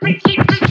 freaky, freaky.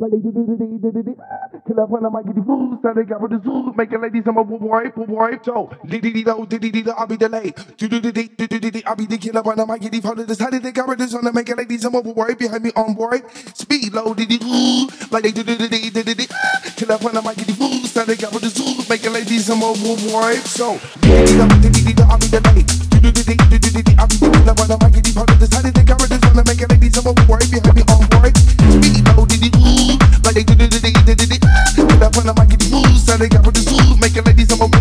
So, diddy dee do, diddy dee I'll be delayed. Do do do do do do I'll be the killer when I might get holidays. How did they cover this on the make it like these? I'm overboard behind me on board. Speed low, diddy like they do do do do do do. Kill up when I might get these fools. How they cover this make it like these? I'm overboard. So, diddy dee diddy dee I'll be delayed. Do do do do do do I'll be the killer when I might get these holidays. How did they cover this on the make it like these? I'm overboard behind me on board. Speed diddy like they do do do do. Kill up when I might get these fools. How they cover this make it like these? I'm overboard.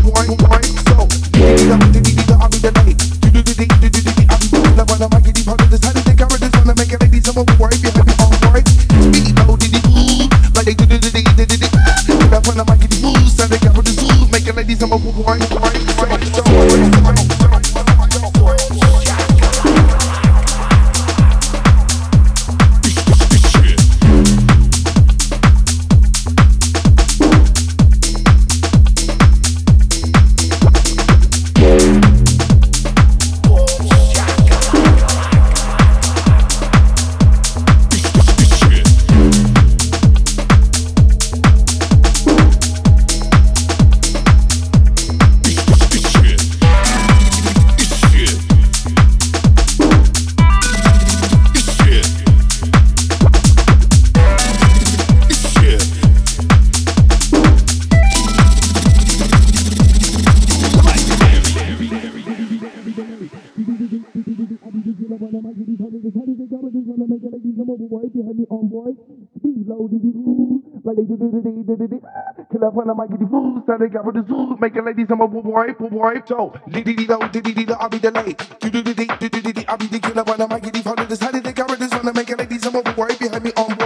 if you had me on boy. Be low, did you? Like they did it, did it, did it. Kill up when I might get the food. Start it, got with the zoo. Make it ladies, I'm a boo boy, boo boy. So, did it, low, did it, I'll be the late. Do do do do do do do. I'll be the killer when I might get the food. Decided they got with this one. Make it ladies, I'm a boo boy. If me on boy.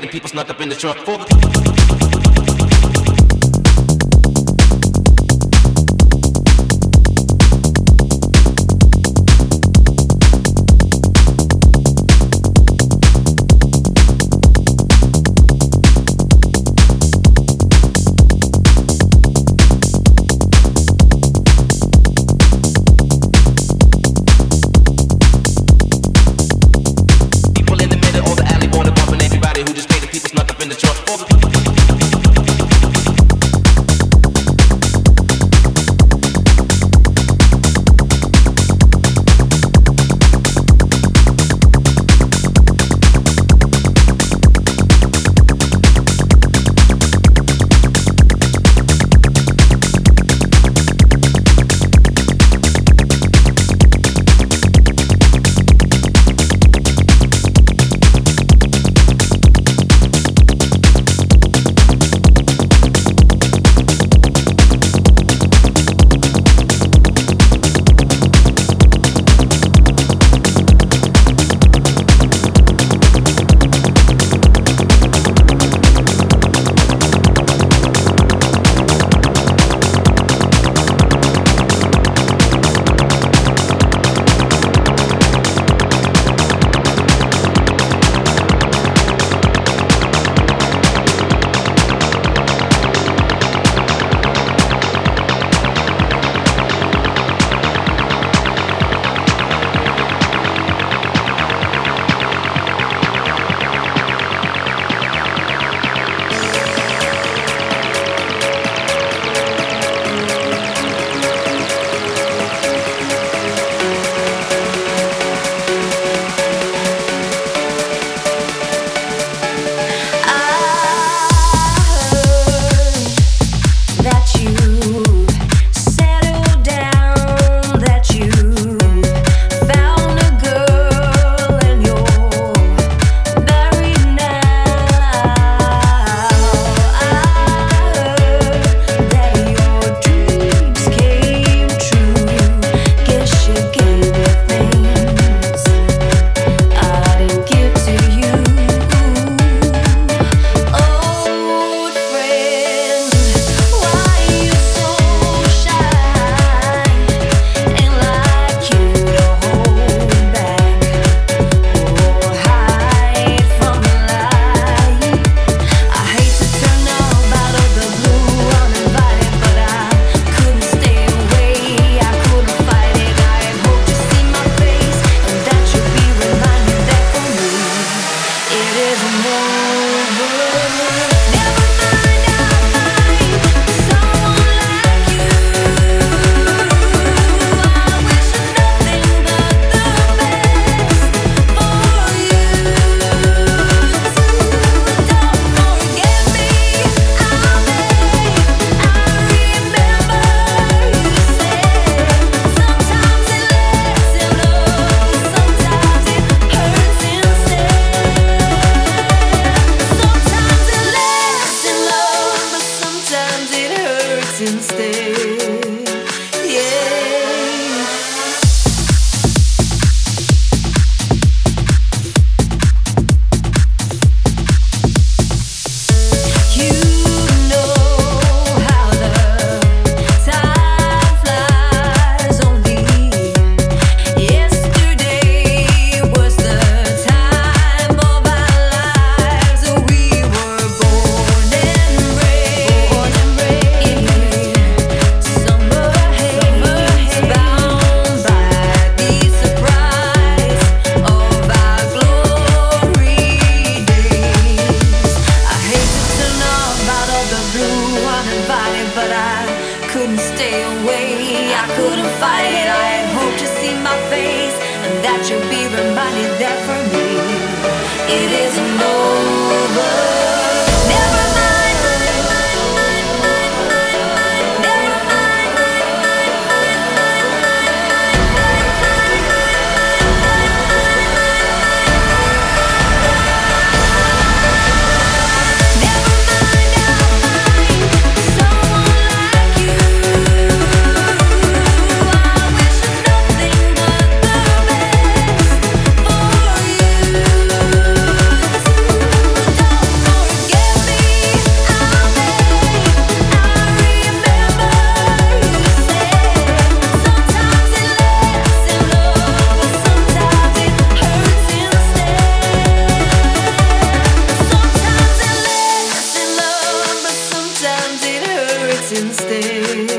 The people snuck up in the trunk. For since. instead.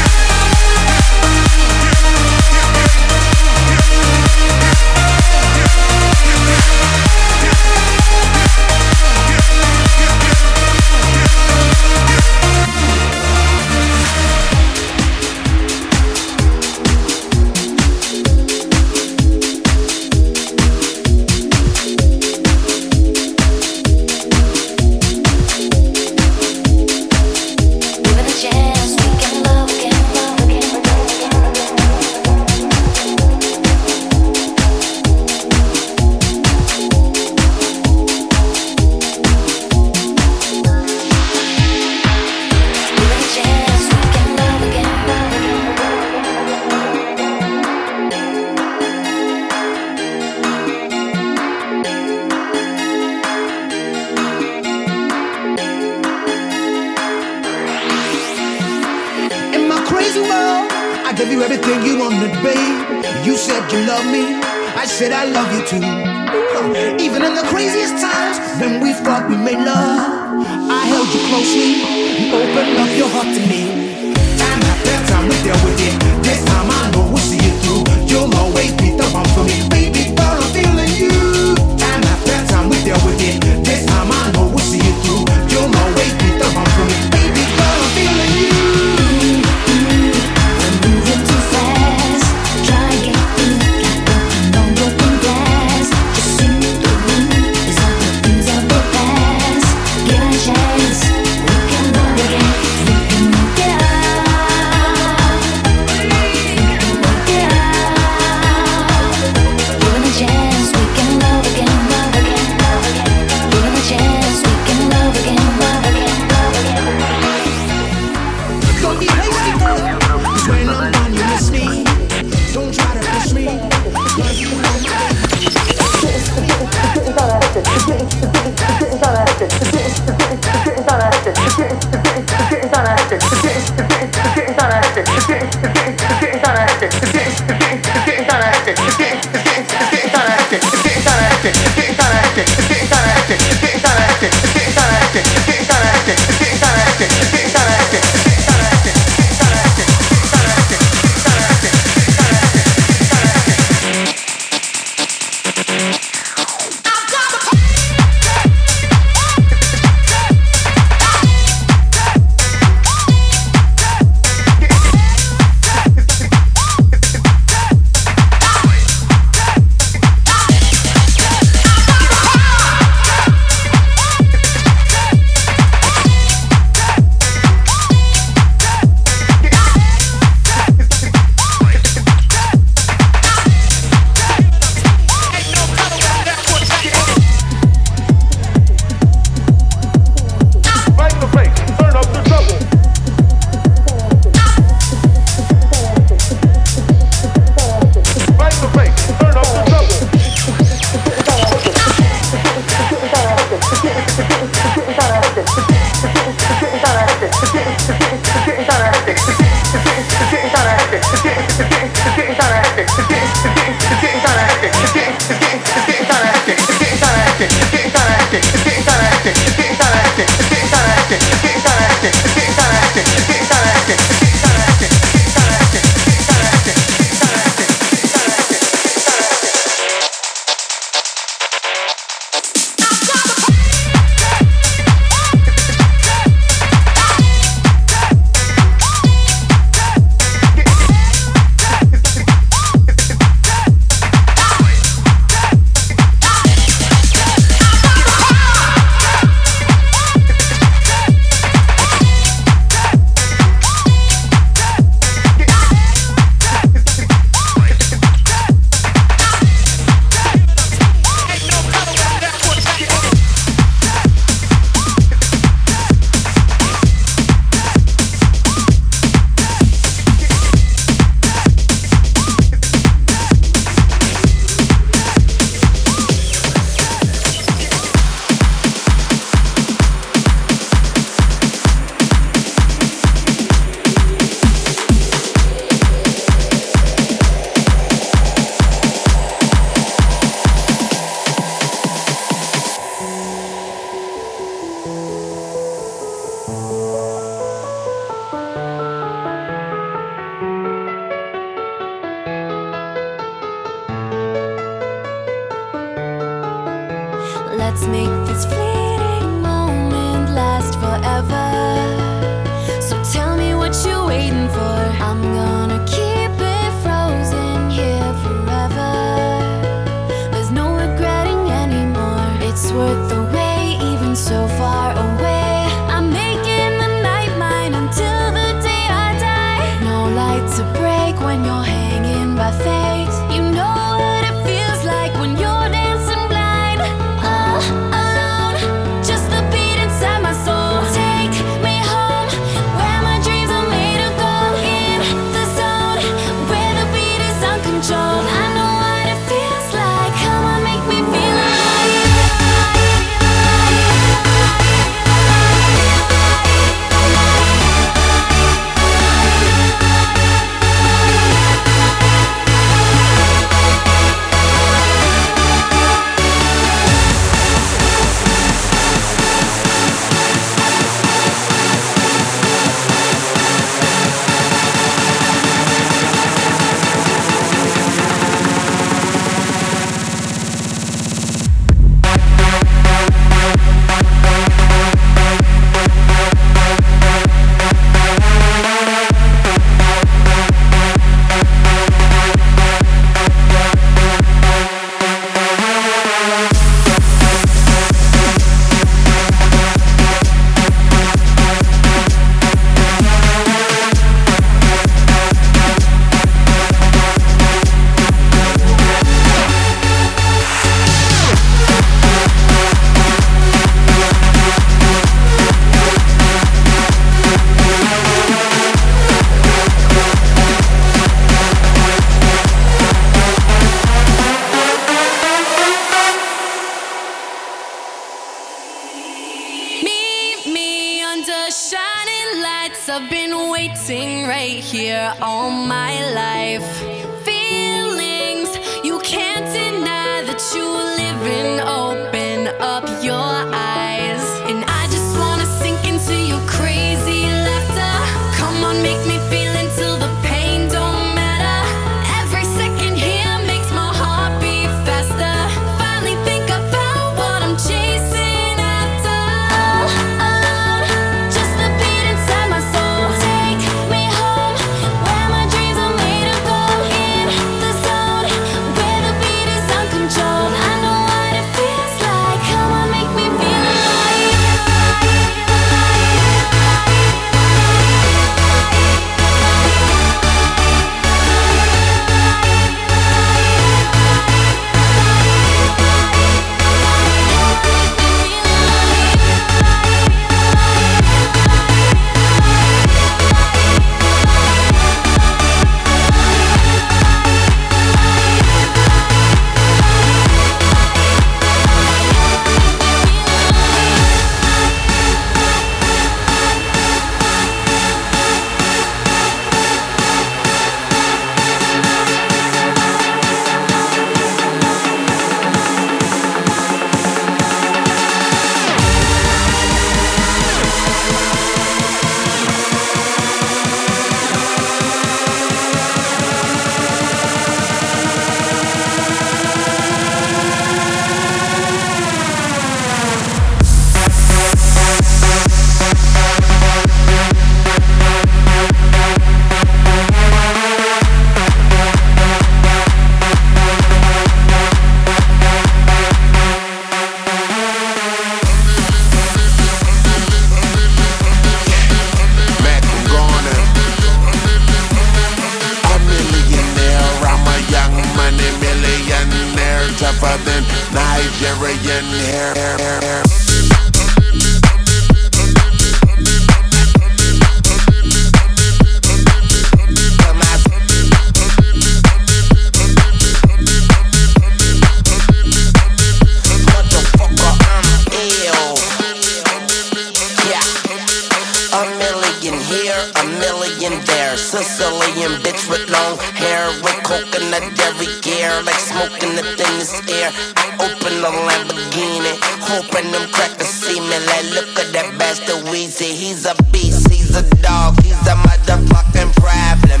a dog? He's a motherfucking problem.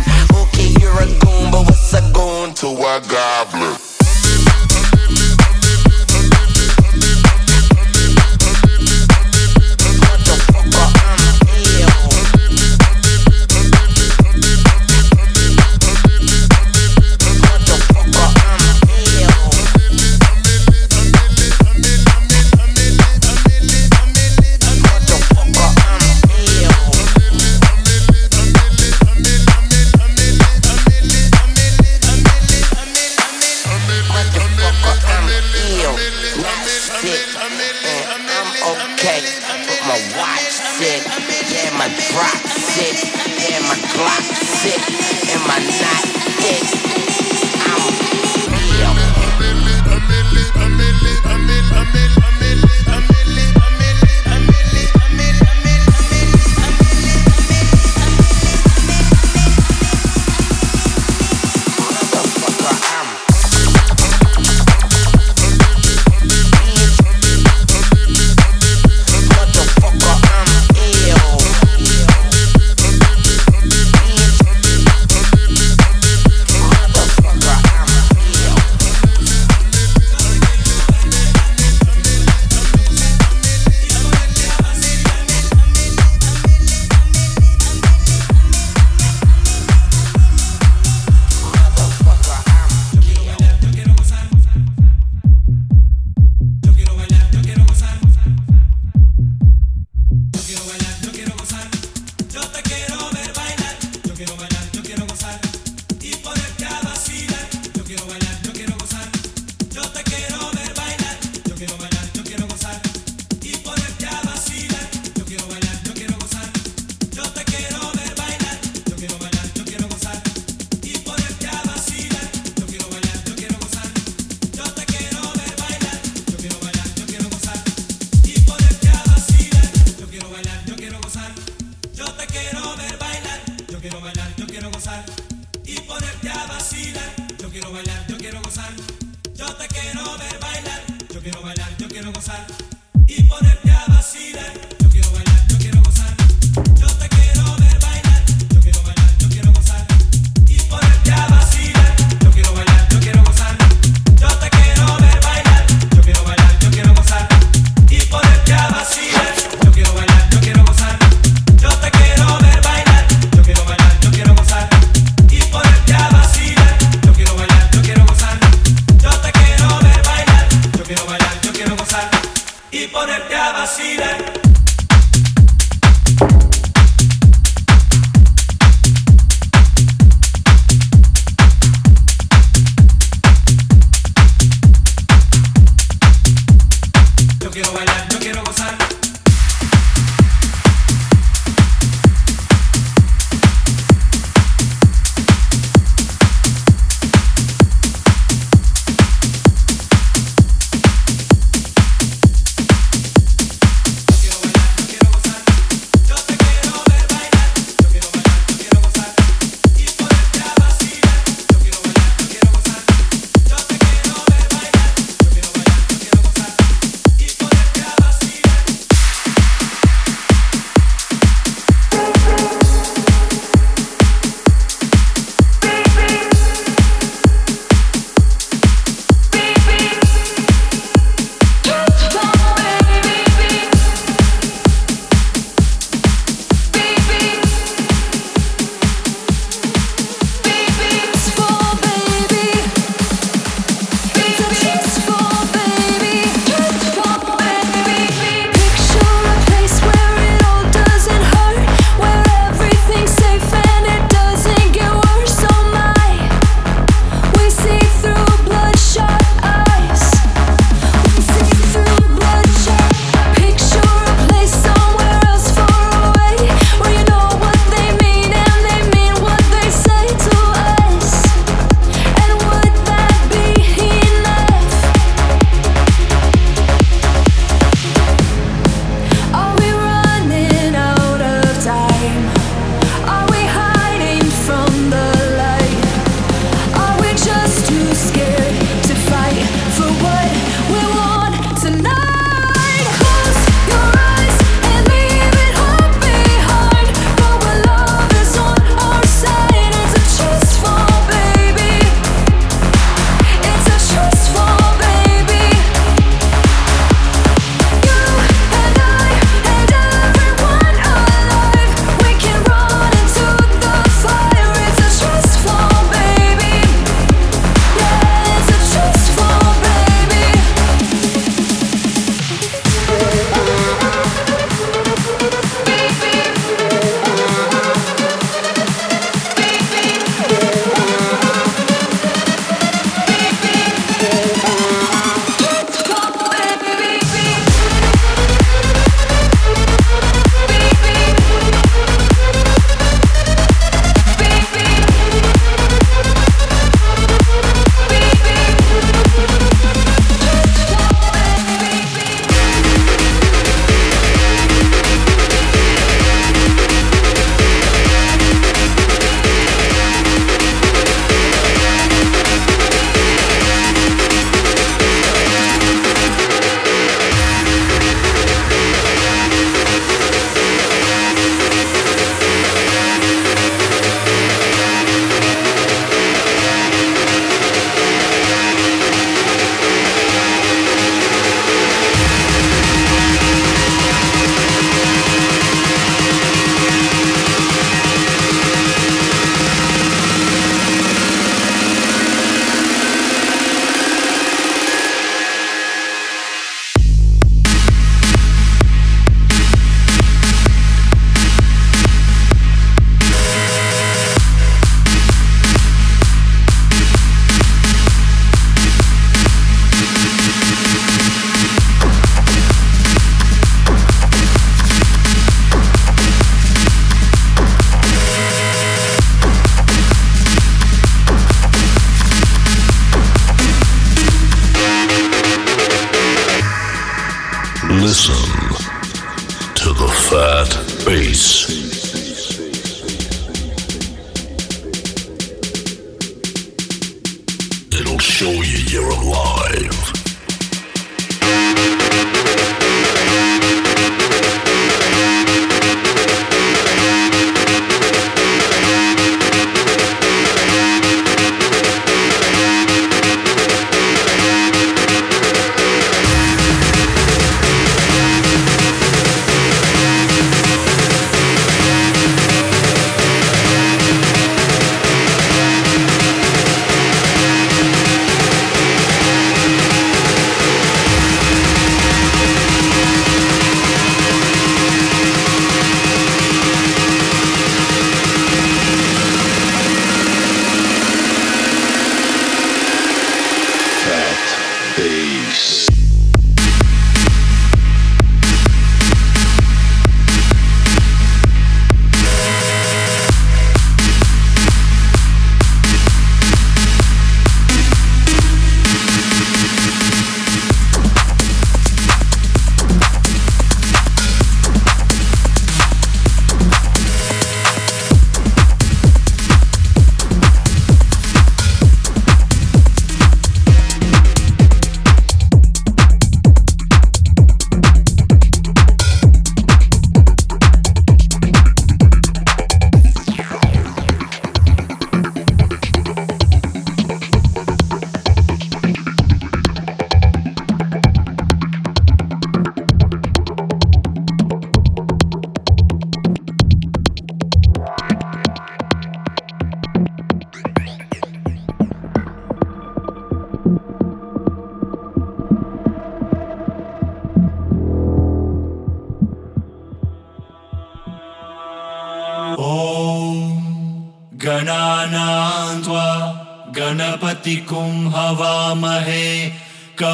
You're a a goon to a girl?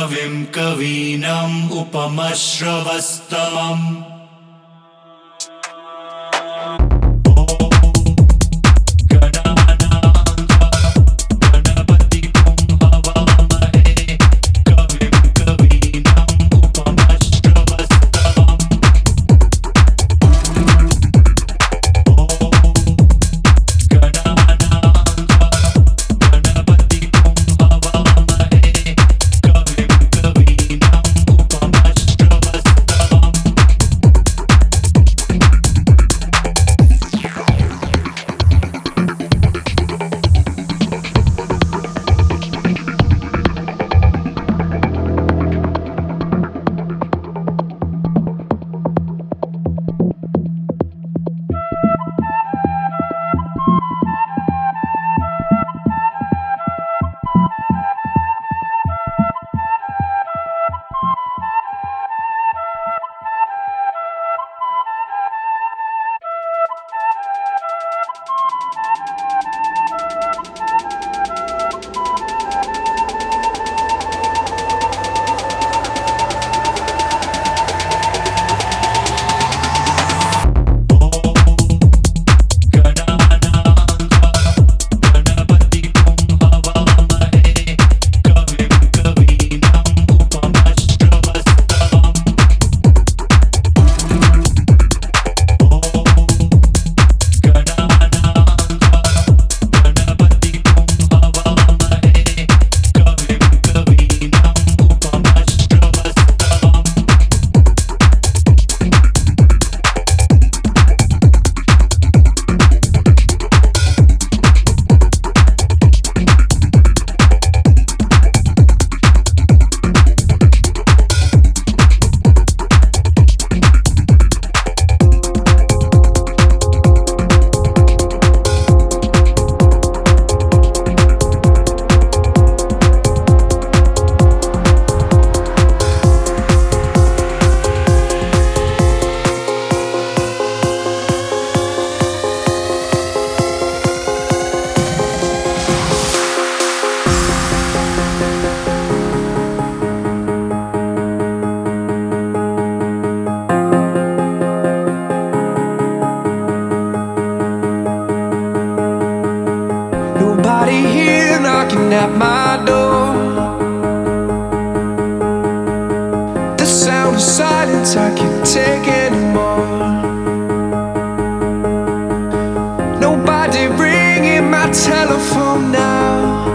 कविं कवीनम् उपमश्रवस्तमम् silence, I can't take anymore. Nobody ringing my telephone now.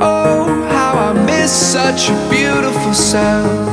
Oh, how I miss such a beautiful sound.